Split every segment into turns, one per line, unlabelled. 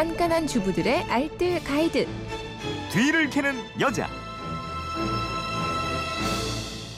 깐깐한 주부들의 알뜰 가이드.
뒤를 캐는 여자.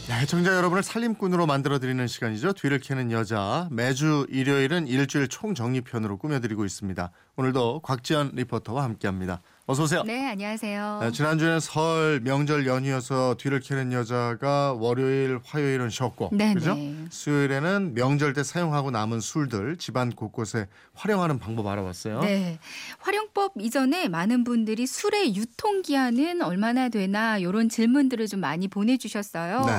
네, 청자 여러분을 살림꾼으로 만들어드리는 시간이죠. 뒤를 캐는 여자. 매주 일요일은 일주일 총정리편으로 꾸며드리고 있습니다. 오늘도 곽지연 리포터와 함께합니다. 어서 오세요.
네, 안녕하세요.
네, 지난주에는 설 명절 연휴여서 뒤를 캐는 여자가 월요일, 화요일은 쉬었고,
네,
그죠?
네.
수요일에는 명절 때 사용하고 남은 술들 집안 곳곳에 활용하는 방법 알아봤어요.
네. 활용법 이전에 많은 분들이 술의 유통 기한은 얼마나 되나 이런 질문들을 좀 많이 보내주셨어요.
네.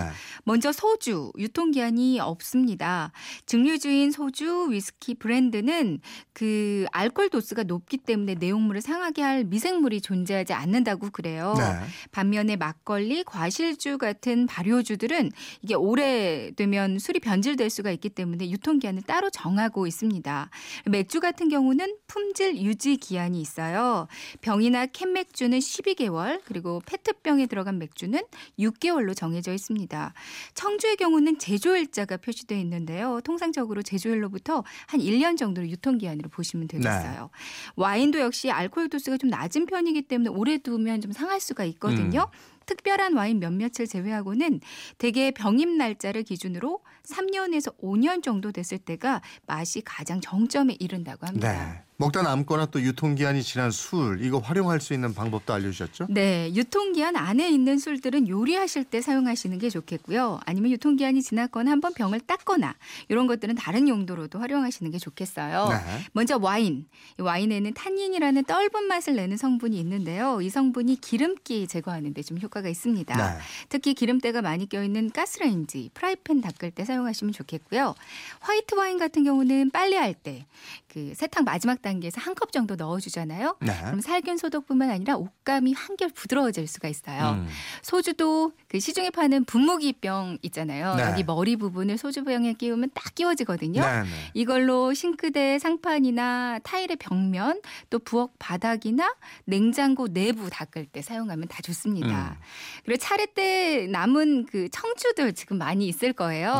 먼저 소주 유통 기한이 없습니다. 증류주인 소주, 위스키, 브랜드는 그 알코올 도수가 높기 때문에 내용물을 상하게 할 미생 물이 존재하지 않는다고 그래요.
네.
반면에 막걸리, 과실주 같은 발효주들은 이게 오래되면 술이 변질될 수가 있기 때문에 유통기한을 따로 정하고 있습니다. 맥주 같은 경우는 품질 유지 기한이 있어요. 병이나 캔 맥주는 12개월, 그리고 페트병에 들어간 맥주는 6개월로 정해져 있습니다. 청주의 경우는 제조일자가 표시되어 있는데요. 통상적으로 제조일로부터 한 1년 정도로 유통기한으로 보시면 되겠어요. 와인도 역시 알코올 도수가 좀 낮은 편이기 때문에 오래 두면 좀 상할 수가 있거든요. 특별한 와인 몇몇을 제외하고는 대개 병입 날짜를 기준으로 3년에서 5년 정도 됐을 때가 맛이 가장 정점에 이른다고 합니다.
네. 먹다 남거나 또 유통기한이 지난 술 이거 활용할 수 있는 방법도 알려주셨죠?
네, 유통기한 안에 있는 술들은 요리하실 때 사용하시는 게 좋겠고요. 아니면 유통기한이 지났거나 한번 병을 닦거나 이런 것들은 다른 용도로도 활용하시는 게 좋겠어요.
네.
먼저 와인. 이 와인에는 탄닌이라는 떫은 맛을 내는 성분이 있는데요. 이 성분이 기름기 제거하는 데 좀 효과가 있습니다.
네.
특히 기름때가 많이 껴있는 가스레인지, 프라이팬 닦을 때 사용하시면 좋겠고요. 화이트 와인 같은 경우는 빨래할 때 그 세탁 마지막 단 계에서 한 컵 정도 넣어주잖아요.
네.
그럼 살균 소독뿐만 아니라 옷감이 한결 부드러워질 수가 있어요.
음.
소주도 그 시중에 파는 분무기병 있잖아요.
네.
여기 머리 부분을 소주병에 끼우면 딱 끼워지거든요.
네, 네.
이걸로 싱크대 상판이나 타일의 벽면 또 부엌 바닥이나 냉장고 내부 닦을 때 사용하면 다 좋습니다.
음.
그리고 차례 때 남은 그 청주들 지금 많이 있을 거예요.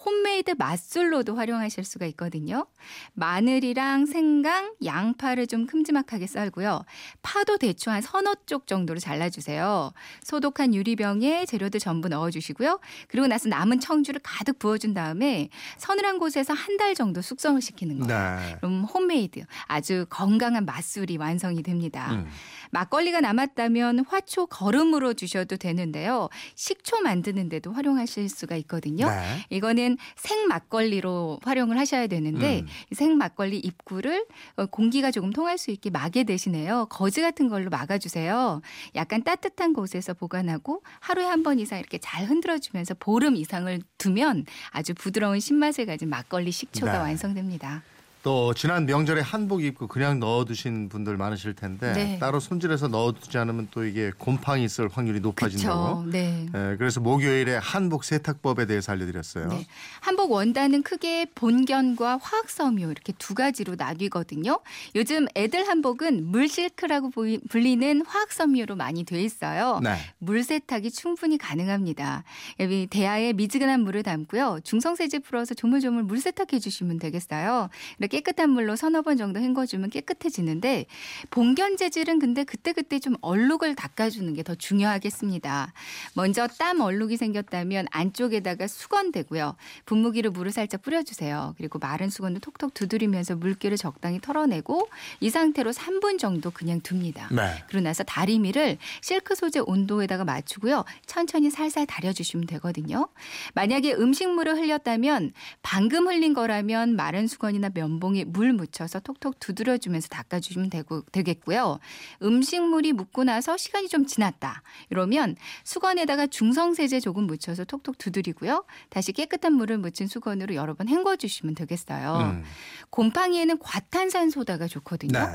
네.
홈메이드 맛술로도 활용하실 수가 있거든요. 마늘이랑 생강, 양파를 좀 큼지막하게 썰고요. 파도 대충 한 서너 쪽 정도로 잘라주세요. 소독한 유리병에 재료들 전부 넣어주시고요. 그리고 나서 남은 청주를 가득 부어준 다음에 서늘한 곳에서 한 달 정도 숙성을 시키는 거예요.
네.
그럼 홈메이드 아주 건강한 맛술이 완성이 됩니다.
음.
막걸리가 남았다면 화초 거름으로 주셔도 되는데요. 식초 만드는데도 활용하실 수가 있거든요.
네.
이거는 생 막걸리로 활용을 하셔야 되는데
음.
이생 막걸리 입구를 어, 공기가 조금 통할 수 있게 막에 대신에요. 거즈 같은 걸로 막아주세요. 약간 따뜻한 곳에서 보관하고 하루에 한 번 이상 이렇게 잘 흔들어주면서 보름 이상을 두면 아주 부드러운 신맛을 가진 막걸리 식초가
네.
완성됩니다.
또 지난 명절에 한복 입고 그냥 넣어두신 분들 많으실 텐데
네.
따로 손질해서 넣어두지 않으면 또 이게 곰팡이 있을 확률이 높아진다고.
그렇죠. 네.
예, 그래서 목요일에 한복 세탁법에 대해서 알려드렸어요.
네. 한복 원단은 크게 본견과 화학섬유 이렇게 두 가지로 나뉘거든요. 요즘 애들 한복은 물실크라고 불리는 화학섬유로 많이 돼 있어요.
네.
물 세탁이 충분히 가능합니다. 대야에 미지근한 물을 담고요. 중성세제 풀어서 조물조물 물 세탁해 주시면 되겠어요. 이렇게 깨끗한 물로 서너 번 정도 헹궈주면 깨끗해지는데 봉견 재질은 근데 그때그때 좀 얼룩을 닦아주는 게 더 중요하겠습니다. 먼저 땀 얼룩이 생겼다면 안쪽에다가 수건 대고요. 분무기로 물을 살짝 뿌려주세요. 그리고 마른 수건을 톡톡 두드리면서 물기를 적당히 털어내고 이 상태로 3분 정도 그냥 둡니다.
네.
그러고 나서 다리미를 실크 소재 온도에다가 맞추고요. 천천히 살살 다려주시면 되거든요. 만약에 음식물을 흘렸다면 방금 흘린 거라면 마른 수건이나 면봉 에 물 묻혀서 톡톡 두드려주면서 닦아주시면 되고, 되겠고요. 음식물이 묻고 나서 시간이 좀 지났다. 이러면 수건에다가 중성세제 조금 묻혀서 톡톡 두드리고요. 다시 깨끗한 물을 묻힌 수건으로 여러 번 헹궈주시면 되겠어요.
음.
곰팡이에는 과탄산소다가 좋거든요.
네.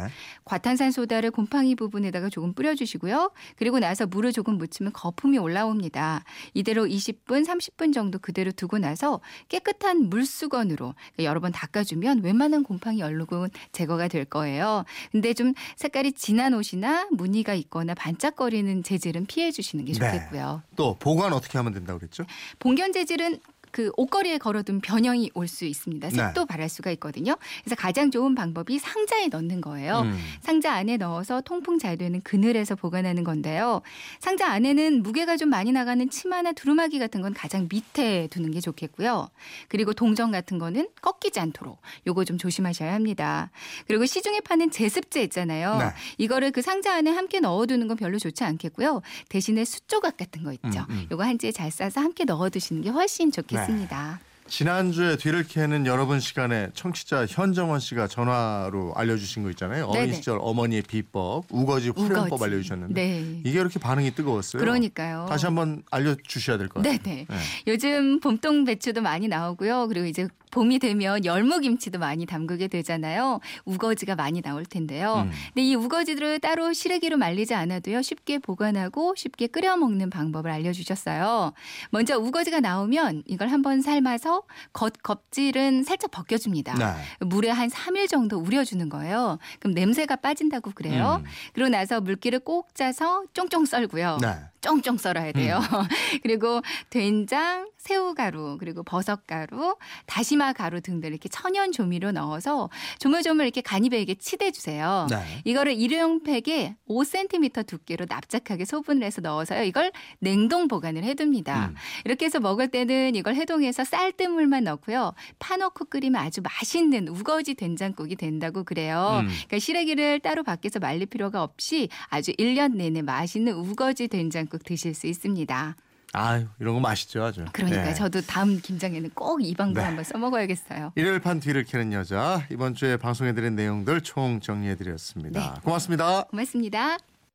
과탄산소다를 곰팡이 부분에다가 조금 뿌려주시고요. 그리고 나서 물을 조금 묻히면 거품이 올라옵니다. 이대로 20분, 30분 정도 그대로 두고 나서 깨끗한 물수건으로 여러 번 닦아주면 웬만한 곰팡이 얼룩은 제거가 될 거예요. 근데 좀 색깔이 진한 옷이나 무늬가 있거나 반짝거리는 재질은 피해 주시는 게
네.
좋겠고요.
또 보관 어떻게 하면 된다고 그랬죠?
봉견 재질은 그 옷걸이에 걸어둔 변형이 올 수 있습니다.
네.
색도 바랄 수가 있거든요. 그래서 가장 좋은 방법이 상자에 넣는 거예요.
음.
상자 안에 넣어서 통풍 잘 되는 그늘에서 보관하는 건데요. 상자 안에는 무게가 좀 많이 나가는 치마나 두루마기 같은 건 가장 밑에 두는 게 좋겠고요. 그리고 동전 같은 거는 꺾이지 않도록 요거 좀 조심하셔야 합니다. 그리고 시중에 파는 제습제 있잖아요.
네.
이거를 그 상자 안에 함께 넣어두는 건 별로 좋지 않겠고요. 대신에 숯조각 같은 거 있죠.
음, 음.
요거 한 찌에 잘 싸서 함께 넣어두시는 게 훨씬 좋겠습니다. 있습니다.
지난주에 뒤를 캐는 여러분 시간에 청취자 현정원 씨가 전화로 알려주신 거 있잖아요. 어린
네네.
시절 어머니의 비법, 우거지 활용법
우거지.
알려주셨는데
네.
이게 이렇게 반응이 뜨거웠어요.
그러니까요.
다시 한번 알려주셔야 될 것 같아요.
네네.
네.
요즘 봄동 배추도 많이 나오고요. 그리고 이제 봄이 되면 열무김치도 많이 담그게 되잖아요. 우거지가 많이 나올 텐데요.
음.
근데 이 우거지들을 따로 시래기로 말리지 않아도요. 쉽게 보관하고 쉽게 끓여 먹는 방법을 알려주셨어요. 먼저 우거지가 나오면 이걸 한번 삶아서 겉 껍질은 살짝 벗겨줍니다.
네.
물에 한 3일 정도 우려주는 거예요. 그럼 냄새가 빠진다고 그래요.
음.
그러고 나서 물기를 꼭 짜서 쫑쫑 썰고요.
네.
쫑쫑 썰어야 돼요. 그리고 된장, 새우가루, 그리고 버섯가루, 다시마 가루 등들 이렇게 천연 조미료 넣어서 조물조물 이렇게 간이배에게 치대주세요.
네.
이거를 일회용 팩에 5cm 두께로 납작하게 소분을 해서 넣어서요. 이걸 냉동 보관을 해둡니다.
음.
이렇게 해서 먹을 때는 이걸 해동해서 쌀뜨 물만 넣고요. 파넣고 끓이면 아주 맛있는 우거지 된장국이 된다고 그래요.
음.
그러니까 시래기를 따로 밖에서 말릴 필요가 없이 아주 1년 내내 맛있는 우거지 된장국 드실 수 있습니다.
아유 이런 거 맛있죠 아주.
그러니까
네.
저도 다음 김장에는 꼭 이 방법
네.
한번 써먹어야겠어요.
일요일 판 뒤를 캐는 여자 이번 주에 방송해드린 내용들 총 정리해드렸습니다.
네.
고맙습니다.
고맙습니다.